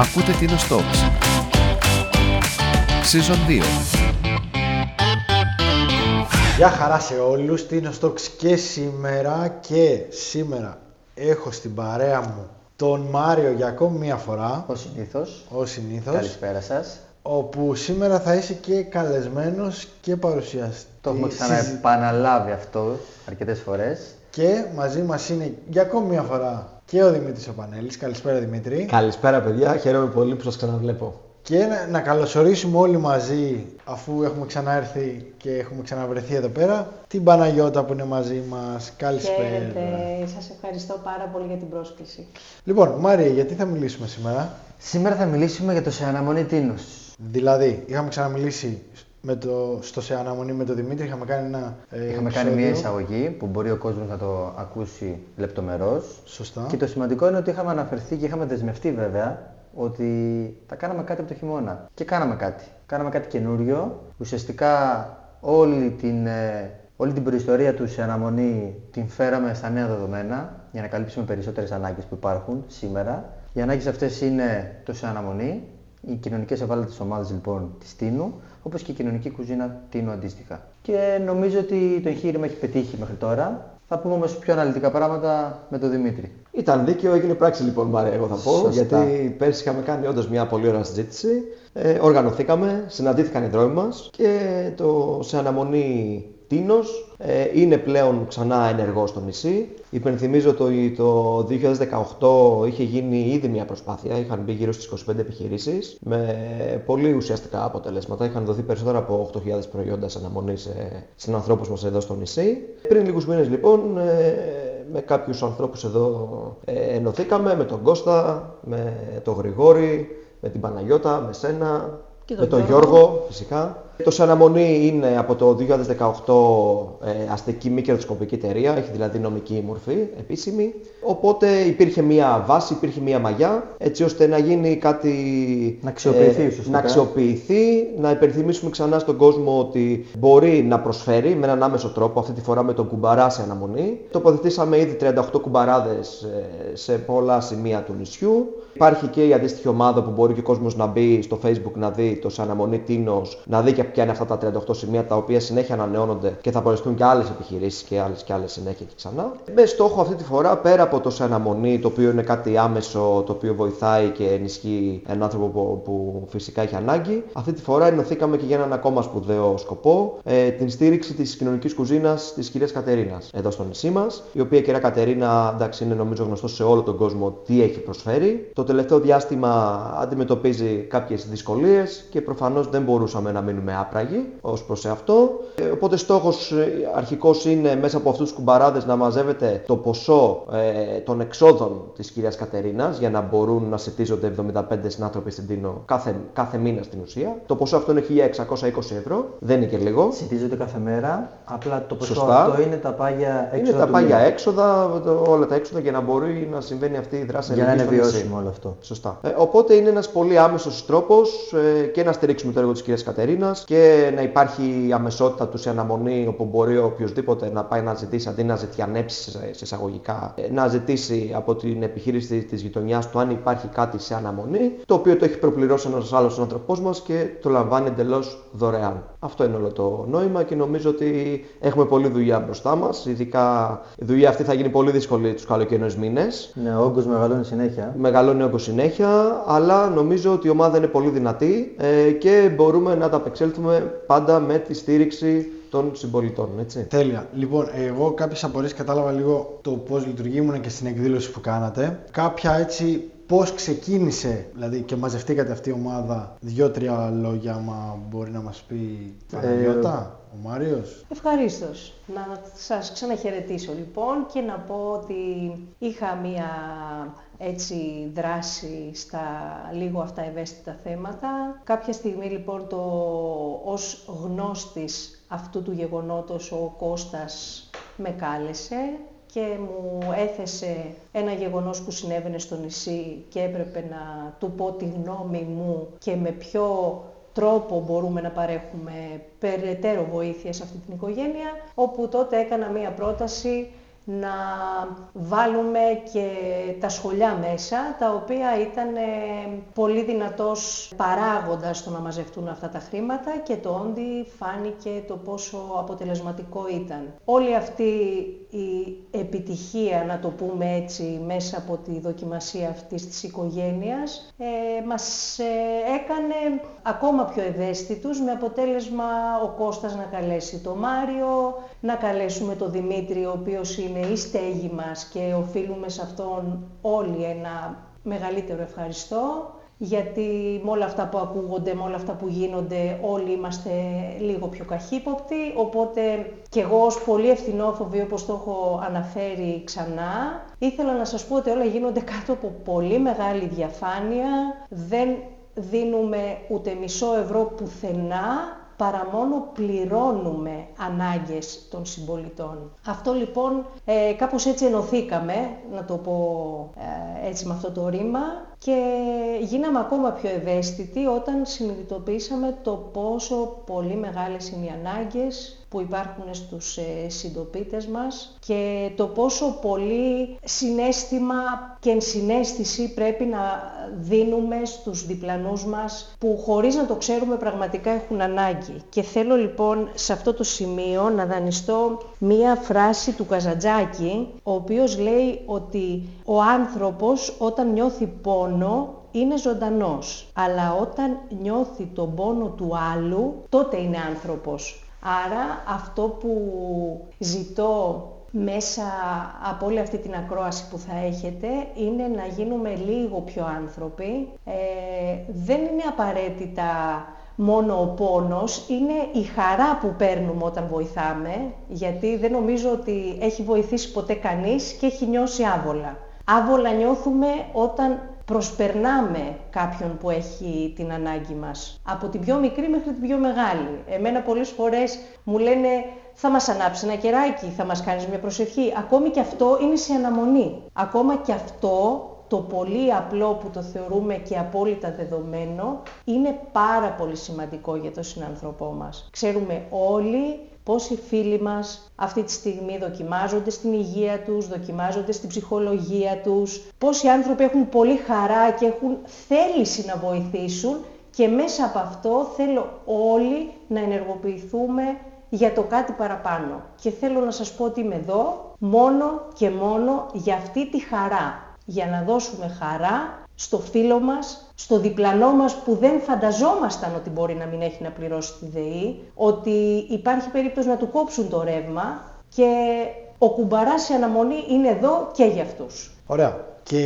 Ακούτε την Talks. Season 2. Γεια χαρά σε όλους, την Talks και σήμερα και σήμερα έχω στην παρέα μου τον Μάριο για ακόμη μία φορά. Ο συνήθως. Ο συνήθως. Καλησπέρα σας. Όπου σήμερα θα είσαι και καλεσμένος και παρουσιαστής. Το έχουμε ξαναεπαναλάβει αυτό αρκετές φορές. Και μαζί μας είναι για ακόμη μία φορά και ο Δημήτρης Οπανέλης. Καλησπέρα Δημήτρη. Καλησπέρα παιδιά, χαίρομαι πολύ που σας ξαναβλέπω. Και να, να καλωσορίσουμε όλοι μαζί, αφού έχουμε ξαναέρθει και έχουμε ξαναβρεθεί εδώ πέρα, την Παναγιώτα που είναι μαζί μας. Καλησπέρα. Χαίρετε. Σας ευχαριστώ πάρα πολύ για την πρόσκληση. Λοιπόν, Μάρια, γιατί θα μιλήσουμε σήμερα; Σήμερα θα μιλήσουμε για το σε αναμονή τίνος. Δηλαδή, είχαμε ξαναμιλήσει με το, στο σε αναμονή με τον Δημήτρη, είχαμε κάνει ένα ε, Είχαμε κάνει μια εισαγωγή που μπορεί ο κόσμος να το ακούσει λεπτομερώς. Σωστά. Και το σημαντικό είναι ότι είχαμε αναφερθεί και είχαμε δεσμευτεί βέβαια ότι θα κάναμε κάτι από το χειμώνα. Και κάναμε κάτι. Κάναμε κάτι καινούριο. Ουσιαστικά όλη την, ε, όλη την προϊστορία του σε αναμονή την φέραμε στα νέα δεδομένα για να καλύψουμε περισσότερες ανάγκες που υπάρχουν σήμερα. Οι ανάγκες αυτές είναι το σε αναμονή, οι κοινωνικές ευάλωτες ομάδες λοιπόν της Τίνου, όπως και η κοινωνική κουζίνα Τίνου αντίστοιχα. Και νομίζω ότι το εγχείρημα έχει πετύχει μέχρι τώρα. Θα πούμε όμως πιο αναλυτικά πράγματα με τον Δημήτρη. Ήταν δίκαιο, έγινε πράξη λοιπόν, Μάρια, εγώ θα πω. Σωστά. Γιατί πέρσι είχαμε κάνει όντως μια πολύ ωραία συζήτηση. Ε, οργανωθήκαμε, συναντήθηκαν οι δρόμοι μας και το σε αναμονή Τίνος ε, είναι πλέον ξανά ενεργό στο νησί. Υπενθυμίζω ότι το 2018 είχε γίνει ήδη μια προσπάθεια, είχαν μπει γύρω στις 25 επιχειρήσεις με πολύ ουσιαστικά αποτελέσματα. Είχαν δοθεί περισσότερα από 8.000 προϊόντα σε αναμονή σε συνανθρώπους μας εδώ στο νησί. Πριν λίγους μήνες λοιπόν ε, με κάποιους ανθρώπους εδώ ε, ενωθήκαμε, με τον Κώστα, με τον Γρηγόρη, με την Παναγιώτα, με σένα, Και με τον τον Γιώργο. Γιώργο φυσικά. Το Σαναμονή είναι από το 2018 ε, αστική μη κερδοσκοπική εταιρεία, έχει δηλαδή νομική μορφή, επίσημη. Οπότε υπήρχε μια βάση, υπήρχε μια μαγιά, έτσι ώστε να γίνει κάτι... Να αξιοποιηθεί ε, ουσιαστικά. να αξιοποιηθεί, να υπενθυμίσουμε ξανά στον κόσμο ότι μπορεί να προσφέρει με έναν άμεσο τρόπο, αυτή τη φορά με τον κουμπαρά σε αναμονή. Τοποθετήσαμε ήδη 38 κουμπαράδες ε, σε πολλά σημεία του νησιού. Υπάρχει και η αντίστοιχη ομάδα που μπορεί και ο κόσμος να μπει στο facebook να δει το σε αναμονή Τίνος, να δει και ποια είναι αυτά τα 38 σημεία τα οποία συνέχεια ανανεώνονται και θα παρελθούν και άλλες επιχειρήσεις και άλλες και άλλες συνέχεια και ξανά. Με στόχο αυτή τη φορά πέρα από το σε αναμονή το οποίο είναι κάτι άμεσο, το οποίο βοηθάει και ενισχύει έναν άνθρωπο που, που φυσικά έχει ανάγκη. Αυτή τη φορά ενωθήκαμε και για έναν ακόμα σπουδαίο σκοπό, ε, την στήριξη της κοινωνικής κουζίνας της κυρίας Κατερίνας εδώ στο νησί μας, η οποία η κυρία Κατερίνα εντάξει, είναι νομίζω γνωστό σε όλο τον κόσμο τι έχει προσφέρει. Το τελευταίο διάστημα αντιμετωπίζει κάποιες δυσκολίες και προφανώς δεν μπορούσαμε να μείνουμε άπραγοι ως προς αυτό. Ε, οπότε στόχος ε, αρχικός είναι μέσα από αυτούς τους κουμπαράδες να μαζεύεται το ποσό ε, των εξόδων της κυρίας Κατερίνας για να μπορούν να σετίζονται 75 συνάνθρωποι στην Τίνο κάθε, κάθε μήνα στην ουσία. Το ποσό αυτό είναι 1620 ευρώ, δεν είναι και λίγο. Συντίζονται κάθε μέρα, απλά το ποσό Σωστά. αυτό είναι τα πάγια έξοδα Είναι τα του πάγια μήνα. έξοδα, το- όλα τα έξοδα για να μπορεί να συμβαίνει αυτή η δράση Για να είναι αλληλεγγύης στο νησί. βιώσιμο όλο αυτό. Σωστά. Ε, οπότε είναι ένας πολύ άμεσος τρόπος ε, και να στηρίξουμε το έργο της κυρίας Κατερίνας και να υπάρχει η αμεσότητα τους σε αναμονή όπου μπορεί οποιοδήποτε να πάει να ζητήσει αντί να ζητιανέψει σε σε εισαγωγικά ε, να ζητήσει από την επιχείρηση της γειτονιάς του αν υπάρχει κάτι σε αναμονή το οποίο το έχει προπληρώσει ένας άλλος άνθρωπός μας και το λαμβάνει εντελώς δωρεάν. Αυτό είναι όλο το νόημα και νομίζω ότι έχουμε πολλή δουλειά μπροστά μας. Ειδικά η δουλειά αυτή θα γίνει πολύ δύσκολη τους καλοκαιρινούς μήνες Ναι, ο όγκος μεγαλώνει συνέχεια. μεγαλώνει όγκο συνέχεια, αλλά νομίζω ότι η ομάδα είναι πολύ δυνατή ε, και μπορούμε να τα απεξέλθουμε πάντα με τη στήριξη των συμπολιτών, έτσι. Τέλεια. Λοιπόν, εγώ κάποιες απορίες κατάλαβα λίγο το πώς λειτουργεί, ήμουν και στην εκδήλωση που κάνατε. Κάποια έτσι πώς ξεκίνησε, δηλαδή και μαζευτήκατε αυτή η ομάδα, δύο-τρία λόγια, άμα μπορεί να μας πει η Παναγιώτα, ο Μάριος. Ευχαρίστως. Να σας ξαναχαιρετήσω λοιπόν και να πω ότι είχα μία έτσι δράση στα λίγο αυτά ευαίσθητα θέματα. Κάποια στιγμή λοιπόν το ως γνώστης αυτού του γεγονότος ο Κώστας με κάλεσε και μου έθεσε ένα γεγονός που συνέβαινε στο νησί και έπρεπε να του πω τη γνώμη μου και με ποιο τρόπο μπορούμε να παρέχουμε περαιτέρω βοήθεια σε αυτή την οικογένεια, όπου τότε έκανα μία πρόταση να βάλουμε και τα σχολιά μέσα, τα οποία ήταν ε, πολύ δυνατός παράγοντας στο να μαζευτούν αυτά τα χρήματα και το όντι φάνηκε το πόσο αποτελεσματικό ήταν. Όλη αυτή η επιτυχία, να το πούμε έτσι, μέσα από τη δοκιμασία αυτής της οικογένειας, ε, μας ε, έκανε ακόμα πιο ευαίσθητους, με αποτέλεσμα ο Κώστας να καλέσει το Μάριο, να καλέσουμε το Δημήτρη, ο οποίος είναι η στέγη μας και οφείλουμε σε αυτόν όλοι ένα μεγαλύτερο ευχαριστώ γιατί με όλα αυτά που ακούγονται, με όλα αυτά που γίνονται, όλοι είμαστε λίγο πιο καχύποπτοι, οπότε και εγώ ως πολύ ευθυνόφοβη, όπως το έχω αναφέρει ξανά, ήθελα να σας πω ότι όλα γίνονται κάτω από πολύ μεγάλη διαφάνεια, δεν δίνουμε ούτε μισό ευρώ πουθενά, παρά μόνο πληρώνουμε ανάγκες των συμπολιτών. Αυτό λοιπόν ε, κάπως έτσι ενωθήκαμε, να το πω ε, έτσι με αυτό το ρήμα, και γίναμε ακόμα πιο ευαίσθητοι όταν συνειδητοποίησαμε το πόσο πολύ μεγάλες είναι οι ανάγκες που υπάρχουν στους ε, συντοπίτες μας και το πόσο πολύ συνέστημα και ενσυναίσθηση πρέπει να δίνουμε στους διπλανούς μας που χωρίς να το ξέρουμε πραγματικά έχουν ανάγκη. Και θέλω λοιπόν σε αυτό το σημείο να δανειστώ μία φράση του Καζαντζάκη, ο οποίος λέει ότι ο άνθρωπος όταν νιώθει πόνο είναι ζωντανός, αλλά όταν νιώθει τον πόνο του άλλου, τότε είναι άνθρωπος. Άρα αυτό που ζητώ μέσα από όλη αυτή την ακρόαση που θα έχετε είναι να γίνουμε λίγο πιο άνθρωποι. Ε, δεν είναι απαραίτητα μόνο ο πόνος, είναι η χαρά που παίρνουμε όταν βοηθάμε, γιατί δεν νομίζω ότι έχει βοηθήσει ποτέ κανείς και έχει νιώσει άβολα. Άβολα νιώθουμε όταν προσπερνάμε κάποιον που έχει την ανάγκη μας. Από την πιο μικρή μέχρι την πιο μεγάλη. Εμένα πολλές φορές μου λένε θα μας ανάψεις ένα κεράκι, θα μας κάνεις μια προσευχή. Ακόμη και αυτό είναι σε αναμονή. Ακόμα και αυτό το πολύ απλό που το θεωρούμε και απόλυτα δεδομένο είναι πάρα πολύ σημαντικό για τον συνανθρωπό μας. Ξέρουμε όλοι πόσοι φίλοι μας αυτή τη στιγμή δοκιμάζονται στην υγεία τους, δοκιμάζονται στην ψυχολογία τους, πόσοι άνθρωποι έχουν πολύ χαρά και έχουν θέληση να βοηθήσουν και μέσα από αυτό θέλω όλοι να ενεργοποιηθούμε για το κάτι παραπάνω. Και θέλω να σας πω ότι είμαι εδώ μόνο και μόνο για αυτή τη χαρά. Για να δώσουμε χαρά στο φίλο μας, στο διπλανό μας που δεν φανταζόμασταν ότι μπορεί να μην έχει να πληρώσει τη ΔΕΗ, ότι υπάρχει περίπτωση να του κόψουν το ρεύμα και ο κουμπαράς σε αναμονή είναι εδώ και για αυτούς. Ωραία. Και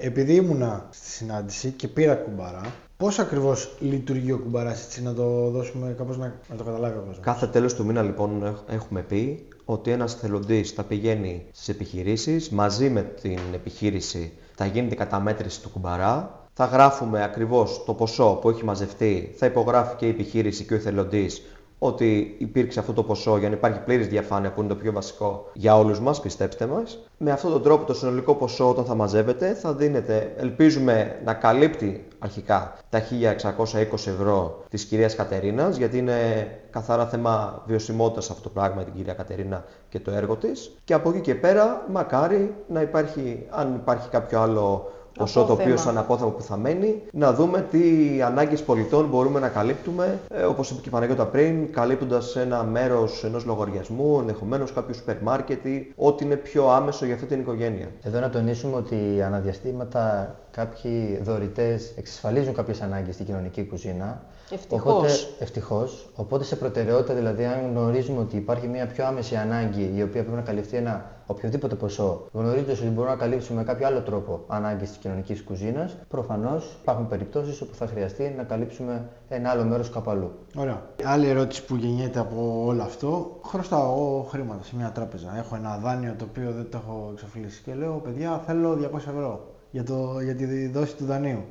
επειδή ήμουνα στη συνάντηση και πήρα κουμπαρά, Πώς ακριβώς λειτουργεί ο κουμπαράς, έτσι να το δώσουμε κάπως να, να το καταλάβει ο Κάθε τέλος του μήνα λοιπόν έχουμε πει ότι ένας θελοντή θα πηγαίνει στις επιχειρήσεις μαζί με την επιχείρηση θα γίνεται η καταμέτρηση του κουμπαρά. Θα γράφουμε ακριβώς το ποσό που έχει μαζευτεί, θα υπογράφει και η επιχείρηση και ο εθελοντής ότι υπήρξε αυτό το ποσό για να υπάρχει πλήρης διαφάνεια που είναι το πιο βασικό για όλους μας, πιστέψτε μας. Με αυτόν τον τρόπο το συνολικό ποσό όταν θα μαζεύεται θα δίνεται, ελπίζουμε να καλύπτει αρχικά τα 1620 ευρώ της κυρίας Κατερίνας γιατί είναι καθαρά θέμα βιωσιμότητας αυτό το πράγμα την κυρία Κατερίνα και το έργο της και από εκεί και πέρα μακάρι να υπάρχει, αν υπάρχει κάποιο άλλο ποσό το οποίος σαν απόθεμα που θα μένει, να δούμε τι ανάγκες πολιτών μπορούμε να καλύπτουμε, ε, όπως είπε και η Παναγιώτα πριν, καλύπτοντας ένα μέρος ενός λογαριασμού, ενδεχομένως κάποιο σούπερ μάρκετ ή ό,τι είναι πιο άμεσο για αυτή την οικογένεια. Εδώ να τονίσουμε ότι αναδιαστήματα κάποιοι δωρητές εξασφαλίζουν κάποιες ανάγκες στην κοινωνική κουζίνα. Ευτυχώ. Οπότε, ευτυχώς, οπότε σε προτεραιότητα, δηλαδή, αν γνωρίζουμε ότι υπάρχει μια πιο άμεση ανάγκη η οποία πρέπει να καλυφθεί ένα οποιοδήποτε ποσό, γνωρίζοντας ότι μπορούμε να καλύψουμε με κάποιο άλλο τρόπο ανάγκες της κοινωνικής κουζίνας, προφανώς υπάρχουν περιπτώσεις όπου θα χρειαστεί να καλύψουμε ένα άλλο μέρος κάπου αλλού. Ωραία. Άλλη ερώτηση που γεννιέται από όλο αυτό. Χρωστάω χρήματα σε μια τράπεζα. Έχω ένα δάνειο το οποίο δεν το έχω εξοφλήσει και λέω: Παιδιά, θέλω 200 ευρώ για, το, για τη δόση του δανείου.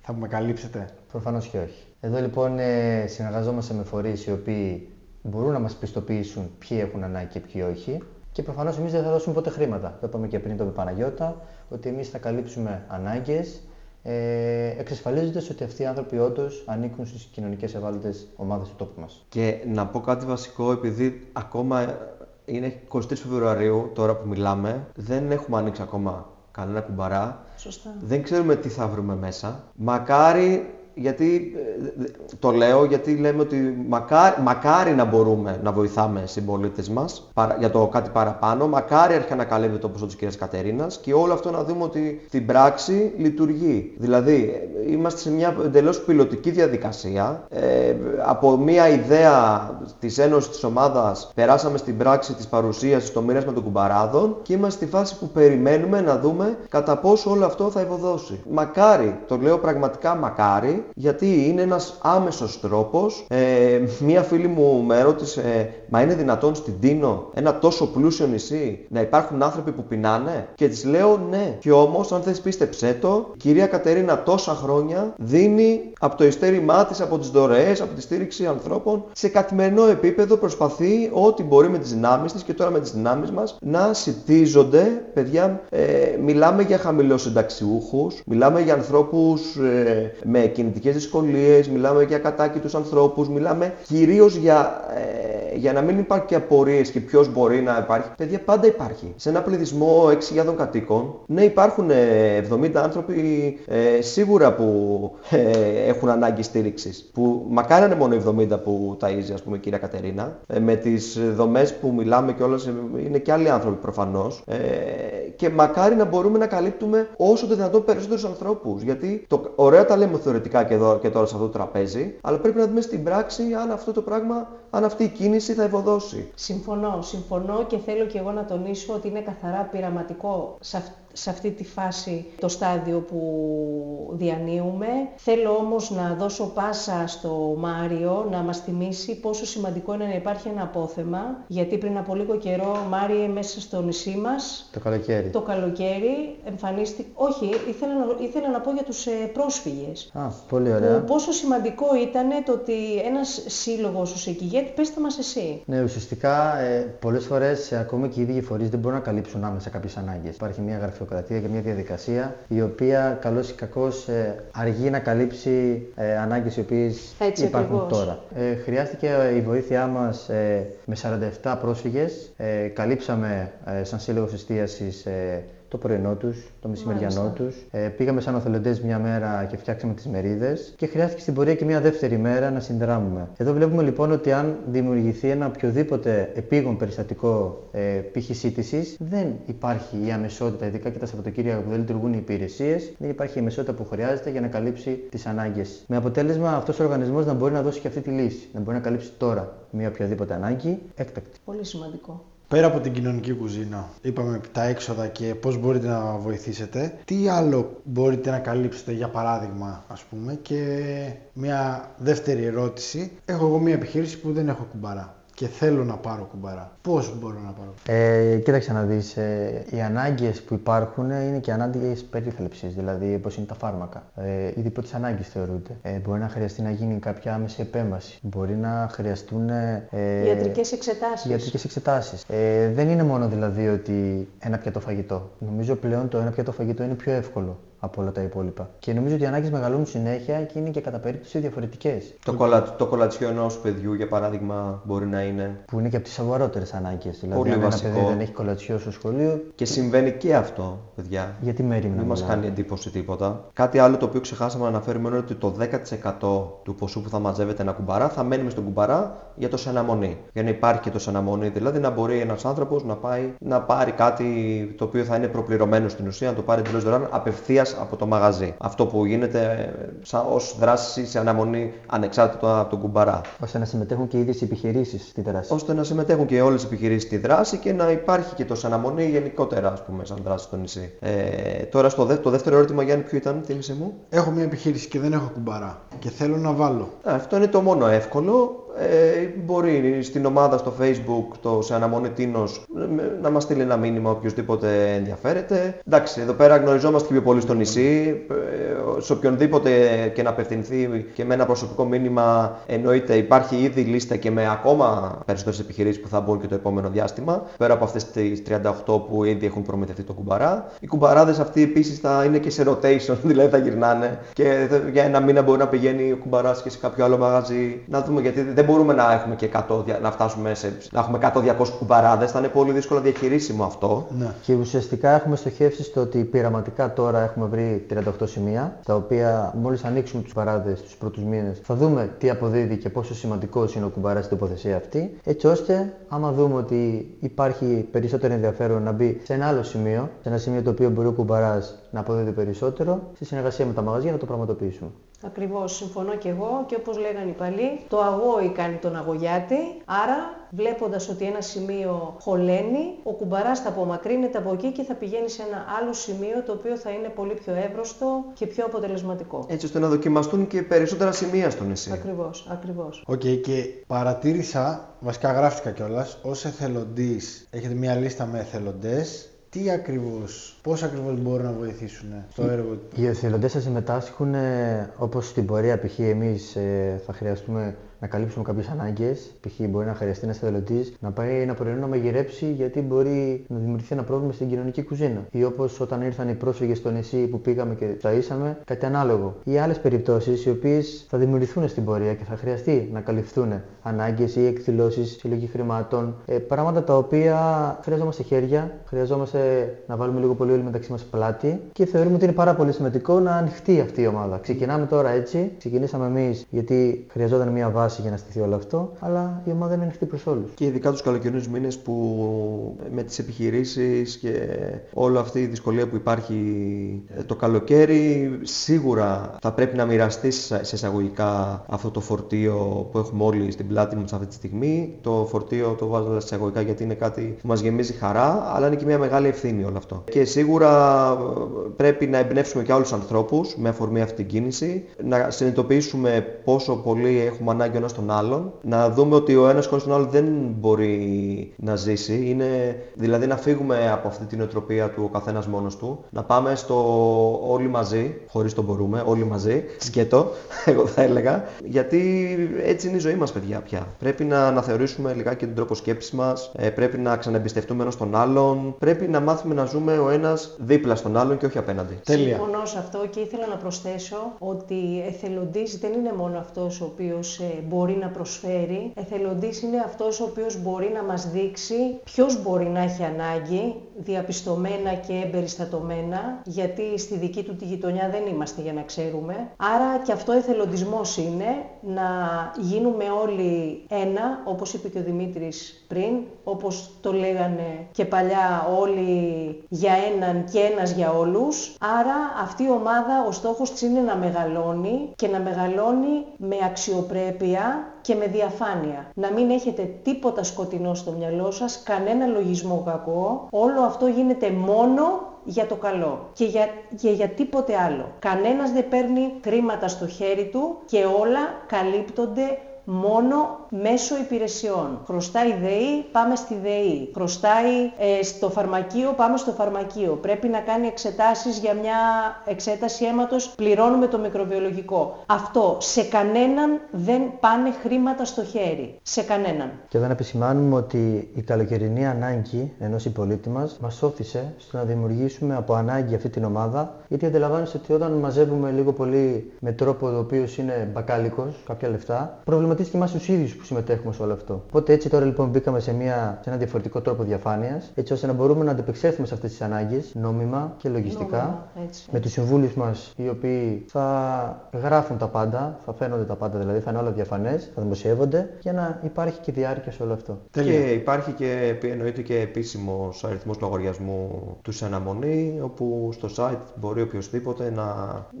Θα με καλύψετε; Προφανώς και όχι. Εδώ λοιπόν ε, συνεργαζόμαστε με φορείς οι οποίοι μπορούν να μας πιστοποιήσουν ποιοι έχουν ανάγκη και ποιοι όχι. Και προφανώς εμείς δεν θα δώσουμε ποτέ χρήματα. Το είπαμε και πριν το Παναγιώτα, ότι εμείς θα καλύψουμε ανάγκες, ε, εξασφαλίζοντας ότι αυτοί οι άνθρωποι όντως ανήκουν στις κοινωνικές ευάλωτες ομάδες του τόπου μας. Και να πω κάτι βασικό, επειδή ακόμα Είναι 23 Φεβρουαρίου τώρα που μιλάμε. Δεν έχουμε ανοίξει ακόμα κανένα κουμπαρά. Σωστά. Δεν ξέρουμε τι θα βρούμε μέσα. Μακάρι γιατί ε, το λέω γιατί λέμε ότι μακάρι, μακάρι να μπορούμε να βοηθάμε συμπολίτες μας για το κάτι παραπάνω. Μακάρι αρχικά να καλύπτει το ποσό της κυρίας Κατερίνας και όλο αυτό να δούμε ότι στην πράξη λειτουργεί. Δηλαδή, είμαστε σε μια εντελώς πιλωτική διαδικασία. Ε, από μια ιδέα της ένωσης της ομάδας περάσαμε στην πράξη της παρουσίασης, το μοίρασμα των κουμπαράδων και είμαστε στη φάση που περιμένουμε να δούμε κατά πόσο όλο αυτό θα ευωδώσει. Μακάρι, το λέω πραγματικά μακάρι, γιατί είναι ένας άμεσος τρόπος. Ε, μία φίλη μου με ρώτησε, μα είναι δυνατόν στην Τίνο, ένα τόσο πλούσιο νησί, να υπάρχουν άνθρωποι που πεινάνε; Και της λέω ναι. Και όμως, αν θες πίστεψέ το, η κυρία Κατερίνα τόσα χρόνια δίνει από το ειστέρημά της, από τις δωρεές, από τη στήριξη ανθρώπων, σε καθημερινό επίπεδο προσπαθεί ό,τι μπορεί με τις δυνάμεις της και τώρα με τις δυνάμεις μας να σητίζονται, παιδιά, ε, μιλάμε για χαμηλοσυνταξιούχους, μιλάμε για ανθρώπους ε, με κινητικές δυσκολίες, μιλάμε για κατάκητους ανθρώπους, μιλάμε κυρίως για, ε, για να μην υπάρχει και απορίες και ποιος μπορεί να υπάρχει. Παιδιά, πάντα υπάρχει. Σε ένα πληθυσμό 6.000 κατοίκων, ναι υπάρχουν 70 ε, άνθρωποι ε, σίγουρα που ε, έχουν ανάγκη στήριξης. Που μακάρι είναι μόνο 70 που ταΐζει, ας πούμε, η κυρία Κατερίνα. με τις δομές που μιλάμε και όλες, είναι και άλλοι άνθρωποι προφανώς. και μακάρι να μπορούμε να καλύπτουμε όσο το δυνατόν περισσότερους ανθρώπους. Γιατί το, ωραία τα λέμε θεωρητικά και, εδώ, και τώρα σε αυτό το τραπέζι, αλλά πρέπει να δούμε στην πράξη αν αυτό το πράγμα, αν αυτή η κίνηση θα ευωδώσει. Συμφωνώ, συμφωνώ και θέλω και εγώ να τονίσω ότι είναι καθαρά πειραματικό σε αυτό σε αυτή τη φάση το στάδιο που διανύουμε. Θέλω όμως να δώσω πάσα στο Μάριο να μας θυμίσει πόσο σημαντικό είναι να υπάρχει ένα απόθεμα, γιατί πριν από λίγο καιρό, Μάριε, μέσα στο νησί μας, το καλοκαίρι, το καλοκαίρι εμφανίστηκε... Όχι, ήθελα, ήθελα να πω για τους ε, πρόσφυγες. Α, πολύ ωραία. Που πόσο σημαντικό ήταν το ότι ένας σύλλογος ως εκηγέτη, πες τα μας εσύ. Ναι, ουσιαστικά ε, πολλές φορές ε, ακόμη και οι ίδιοι φορείς δεν μπορούν να καλύψουν άμεσα κάποιες ανάγκες. Υπάρχει μια γραφειοκρατία και μια διαδικασία η οποία καλώς ή κακώς ε, αργεί να καλύψει ε, ανάγκες οι οποίες Έτσι υπάρχουν ακριβώς. τώρα. Ε, χρειάστηκε η βοήθειά μας ε, με 47 πρόσφυγες. Ε, καλύψαμε ε, σαν σύλλογος εστίασης ε, το πρωινό τους, το μεσημεριανό τους. Ε, πήγαμε σαν οθελοντές μια μέρα και φτιάξαμε τις μερίδες και χρειάστηκε στην πορεία και μια δεύτερη μέρα να συνδράμουμε. Εδώ βλέπουμε λοιπόν ότι αν δημιουργηθεί ένα οποιοδήποτε επίγον περιστατικό ε, π.χ. σύντησης, δεν υπάρχει η αμεσότητα, ειδικά και τα Σαββατοκύριακα που δεν λειτουργούν οι υπηρεσίες, δεν υπάρχει η αμεσότητα που χρειάζεται για να καλύψει τις ανάγκες. Με αποτέλεσμα αυτός ο οργανισμός να μπορεί να δώσει και αυτή τη λύση, να μπορεί να καλύψει τώρα μια οποιαδήποτε ανάγκη έκτακτη. Πολύ σημαντικό. Πέρα από την κοινωνική κουζίνα, είπαμε τα έξοδα και πώς μπορείτε να βοηθήσετε, τι άλλο μπορείτε να καλύψετε για παράδειγμα ας πούμε και μια δεύτερη ερώτηση, έχω εγώ μια επιχείρηση που δεν έχω κουμπαρά και θέλω να πάρω κουμπαρά. Πώς μπορώ να πάρω. Ε, κοίταξε να δεις. Ε, οι ανάγκες που υπάρχουν είναι και ανάγκες περίθαλψης, δηλαδή όπως είναι τα φάρμακα. Ε, ήδη πρώτη ανάγκη θεωρούνται. Ε, μπορεί να χρειαστεί να γίνει κάποια άμεση επέμβαση. Μπορεί να χρειαστούν. Ε, Ιατρικές εξετάσεις. Ιατρικές εξετάσεις. Ε, δεν είναι μόνο δηλαδή ότι ένα πιατό φαγητό. Νομίζω πλέον το ένα πιατό φαγητό είναι πιο εύκολο από όλα τα υπόλοιπα. Και νομίζω ότι οι ανάγκες μεγαλώνουν συνέχεια και είναι και κατά περίπτωση διαφορετικές. Το, κολα... το κολατσιό ενός παιδιού, για παράδειγμα, μπορεί να είναι. που είναι και από τις σοβαρότερες ανάγκες. Δηλαδή, Πολύ αν βασικό. ένα παιδί δεν έχει κολατσιό στο σχολείο. Και συμβαίνει και αυτό, παιδιά. Γιατί μέρη Δεν μας μιλάμε. κάνει εντύπωση τίποτα. Κάτι άλλο το οποίο ξεχάσαμε να αναφέρουμε είναι ότι το 10% του ποσού που θα μαζεύεται ένα κουμπαρά θα μένουμε στον κουμπαρά για το σεναμονή. Για να υπάρχει και το σεναμονή, δηλαδή να μπορεί ένας άνθρωπος να πάει να πάρει κάτι το οποίο θα είναι προπληρωμένο στην ουσία, να το πάρει εντελώς δωρεάν απευθείας από το μαγαζί. Αυτό που γίνεται ως δράση σε αναμονή ανεξάρτητα από τον κουμπαρά. ώστε να συμμετέχουν και οι ίδιες επιχειρήσεις στη δράση. ώστε να συμμετέχουν και όλες οι επιχειρήσεις στη δράση και να υπάρχει και το αναμονή γενικότερα, ας πούμε, σαν δράση στο νησί. Ε, τώρα, στο δε, το δεύτερο ερώτημα, Γιάννη, ποιο ήταν, θέλησε μου. Έχω μια επιχείρηση και δεν έχω κουμπαρά και θέλω να βάλω. Α, Αυτό είναι το μόνο εύκολο. Ε, μπορεί στην ομάδα στο facebook, το σε αναμονή Τίνος, ε, να μας στείλει ένα μήνυμα οποιοδήποτε ενδιαφέρεται. Εντάξει, εδώ πέρα γνωριζόμαστε και πιο πολύ στο νησί. Ε, σε οποιονδήποτε και να απευθυνθεί και με ένα προσωπικό μήνυμα εννοείται υπάρχει ήδη λίστα και με ακόμα περισσότερες επιχειρήσεις που θα μπουν και το επόμενο διάστημα. Πέρα από αυτές τις 38 που ήδη έχουν προμηθευτεί το κουμπαρά. Οι κουμπαράδες αυτοί επίσης θα είναι και σε rotation, δηλαδή θα γυρνάνε και για ένα μήνα μπορεί να πηγαίνει ο κουμπαράς και σε κάποιο άλλο μαγαζί. Να δούμε γιατί δεν μπορούμε να, έχουμε και 100, δια- να φτάσουμε σε, να έχουμε 100-200 κουμπαράδες, θα είναι πολύ δύσκολο διαχειρίσιμο αυτό. Ναι. Και ουσιαστικά έχουμε στοχεύσει στο ότι πειραματικά τώρα έχουμε βρει 38 σημεία, τα οποία μόλις ανοίξουμε τους παράδε τους πρώτους μήνες θα δούμε τι αποδίδει και πόσο σημαντικός είναι ο κουμπαράς στην τοποθεσία αυτή. Έτσι ώστε, άμα δούμε ότι υπάρχει περισσότερο ενδιαφέρον να μπει σε ένα άλλο σημείο, σε ένα σημείο το οποίο μπορεί ο κουμπαράς να αποδίδει περισσότερο, στη συνεργασία με τα μαγαζιά να το πραγματοποιήσουμε. Ακριβώς, συμφωνώ και εγώ και όπως λέγανε οι παλιοί, το αγόη κάνει τον αγωγιάτη, άρα βλέποντας ότι ένα σημείο χωλαίνει, ο κουμπαράς θα απομακρύνεται από εκεί και θα πηγαίνει σε ένα άλλο σημείο το οποίο θα είναι πολύ πιο εύρωστο και πιο αποτελεσματικό. Έτσι ώστε να δοκιμαστούν και περισσότερα σημεία στο νησί. Ακριβώς, ακριβώς. Οκ, και παρατήρησα, βασικά γράφτηκα κιόλας, ως εθελοντής, έχετε μια λίστα με εθελοντές. Τι ακριβώς, πώς ακριβώς μπορούν να βοηθήσουν στο έργο Οι εθελοντές θα συμμετάσχουν όπως στην πορεία. Π.χ. εμείς θα χρειαστούμε να καλύψουμε κάποιες ανάγκες. Π.χ. μπορεί να χρειαστεί ένας εθελοντή να πάει ένα πρωινό να μαγειρέψει γιατί μπορεί να δημιουργηθεί ένα πρόβλημα στην κοινωνική κουζίνα. Ή όπως όταν ήρθαν οι πρόσφυγες στο νησί που πήγαμε και ταΐσαμε, κάτι ανάλογο. Ή άλλες περιπτώσεις οι οποίες θα δημιουργηθούν στην πορεία και θα χρειαστεί να καλυφθούν ανάγκες ή εκδηλώσεις, συλλογή χρημάτων. Ε, πράγματα τα οποία χρειαζόμαστε χέρια, χρειαζόμαστε να βάλουμε λίγο πολύ όλοι μεταξύ μας πλάτη και θεωρούμε ότι είναι πάρα πολύ σημαντικό να ανοιχτεί αυτή η ομάδα. Ξεκινάμε τώρα έτσι. Ξεκινήσαμε εμείς γιατί χρειαζόταν μια βάση για να στηθεί όλο αυτό, αλλά η ομάδα είναι ανοιχτή προς όλους. Και ειδικά τους καλοκαιρινούς μήνες που με τις επιχειρήσεις και όλη αυτή η δυσκολία που υπάρχει ε, το καλοκαίρι σίγουρα θα πρέπει να μοιραστεί σε εισαγωγικά αυτό το φορτίο που έχουμε όλοι στην πλάτη μας αυτή τη στιγμή. Το φορτίο το βάζω σε εισαγωγικά γιατί είναι κάτι που μας γεμίζει χαρά αλλά είναι και μια μεγάλη ευθύνη όλο αυτό. Και σίγουρα ε, πρέπει να εμπνεύσουμε και άλλους ανθρώπους με αφορμή αυτή την κίνηση, να συνειδητοποιήσουμε πόσο πολύ έχουμε ανάγκη ο ένας τον άλλον, να δούμε ότι ο ένας χωρίς τον άλλο δεν μπορεί να ζήσει, είναι, δηλαδή να φύγουμε από αυτή την οτροπία του ο καθένας μόνος του, να πάμε στο όλοι μαζί, χωρίς το μπορούμε, όλοι μαζί, σκέτο, εγώ θα έλεγα, γιατί έτσι είναι η ζωή μας παιδιά πια. Πρέπει να αναθεωρήσουμε λιγάκι τον τρόπο σκέψης μας, ε, πρέπει να ξαναεμπιστευτούμε ένας τον άλλον, πρέπει να μάθουμε να ζούμε ο ένας δίπλα στον άλλον και όχι απέναντι. Τέλεια. Συμφωνώ σε αυτό και ήθελα να προσθέσω ότι εθελοντής δεν είναι μόνο αυτός ο οποίος ε, μπορεί να προσφέρει. Εθελοντής είναι αυτός ο οποίος μπορεί να μας δείξει ποιος μπορεί να έχει ανάγκη, διαπιστωμένα και εμπεριστατωμένα, γιατί στη δική του τη γειτονιά δεν είμαστε για να ξέρουμε. Άρα και αυτό εθελοντισμός είναι να γίνουμε όλοι ένα, όπως είπε και ο Δημήτρης πριν, όπως το λέγανε και παλιά όλοι για έναν και ένας για όλους. Άρα αυτή η ομάδα, ο στόχος της είναι να μεγαλώνει και να μεγαλώνει με αξιοπρέπεια και με διαφάνεια. Να μην έχετε τίποτα σκοτεινό στο μυαλό σας, κανένα λογισμό κακό. Όλο αυτό γίνεται μόνο για το καλό και για, και για τίποτε άλλο. Κανένας δεν παίρνει χρήματα στο χέρι του και όλα καλύπτονται μόνο μέσω υπηρεσιών. Χρωστάει ΔΕΗ, πάμε στη ΔΕΗ. Χρωστάει ε, στο φαρμακείο, πάμε στο φαρμακείο. Πρέπει να κάνει εξετάσεις για μια εξέταση αίματος, πληρώνουμε το μικροβιολογικό. Αυτό σε κανέναν δεν πάνε χρήματα στο χέρι. Σε κανέναν. Και εδώ να επισημάνουμε ότι η καλοκαιρινή ανάγκη ενός συμπολίτη μας μας όθησε στο να δημιουργήσουμε από ανάγκη αυτή την ομάδα, γιατί αντιλαμβάνεστε ότι όταν μαζεύουμε λίγο πολύ με τρόπο ο οποίος είναι μπακάλικος, κάποια λεφτά, προβληματίζει και εμάς τους ίδιους που συμμετέχουμε σε όλο αυτό. Οπότε έτσι τώρα λοιπόν μπήκαμε σε, μια, σε ένα διαφορετικό τρόπο διαφάνειας, έτσι ώστε να μπορούμε να αντεπεξέλθουμε σε αυτές τις ανάγκες νόμιμα και λογιστικά. Νόμιμα, έτσι. Με τους συμβούλους μας, οι οποίοι θα γράφουν τα πάντα, θα φαίνονται τα πάντα δηλαδή, θα είναι όλα διαφανές, θα δημοσιεύονται, για να υπάρχει και διάρκεια σε όλο αυτό. Τέλεια. Και υπάρχει και εννοείται και επίσημος αριθμός λογαριασμού του σε αναμονή, όπου στο site μπορεί οποιοδήποτε να,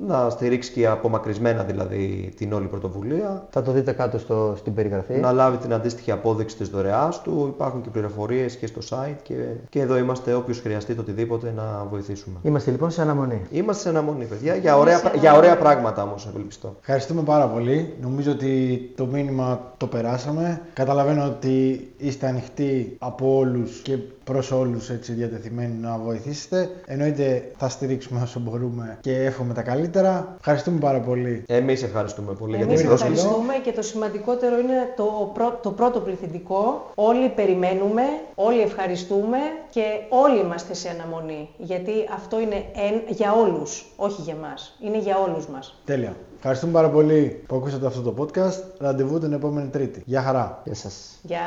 να στηρίξει και απομακρυσμένα δηλαδή την όλη πρωτοβουλία, Θα το δείτε κάτω στο, στην περιγραφή. να λάβει την αντίστοιχη απόδειξη της δωρεάς του. Υπάρχουν και πληροφορίες και στο site και, και εδώ είμαστε όποιος χρειαστεί το οτιδήποτε να βοηθήσουμε. Είμαστε λοιπόν σε αναμονή. Είμαστε σε αναμονή παιδιά, για ωραία, για ωραία πράγματα όμως ευελπιστώ. Ευχαριστούμε πάρα πολύ. Νομίζω ότι το μήνυμα το περάσαμε. Καταλαβαίνω ότι είστε ανοιχτοί από όλους και προς όλους έτσι διατεθειμένοι να βοηθήσετε. Εννοείται θα στηρίξουμε όσο μπορούμε και εύχομαι τα καλύτερα. Ευχαριστούμε πάρα πολύ. Εμείς ευχαριστούμε πολύ για Εμείς την πρόσκληση. ευχαριστούμε και το σημαντικότερο είναι το, πρω- το πρώτο πληθυντικό. Όλοι περιμένουμε, όλοι ευχαριστούμε και όλοι είμαστε σε αναμονή. Γιατί αυτό είναι εν- για όλους, όχι για μας. Είναι για όλους μας. Τέλεια. Ευχαριστούμε πάρα πολύ που ακούσατε αυτό το podcast. Ραντεβού την επόμενη Τρίτη. Γεια χαρά. Γεια σας. Γεια.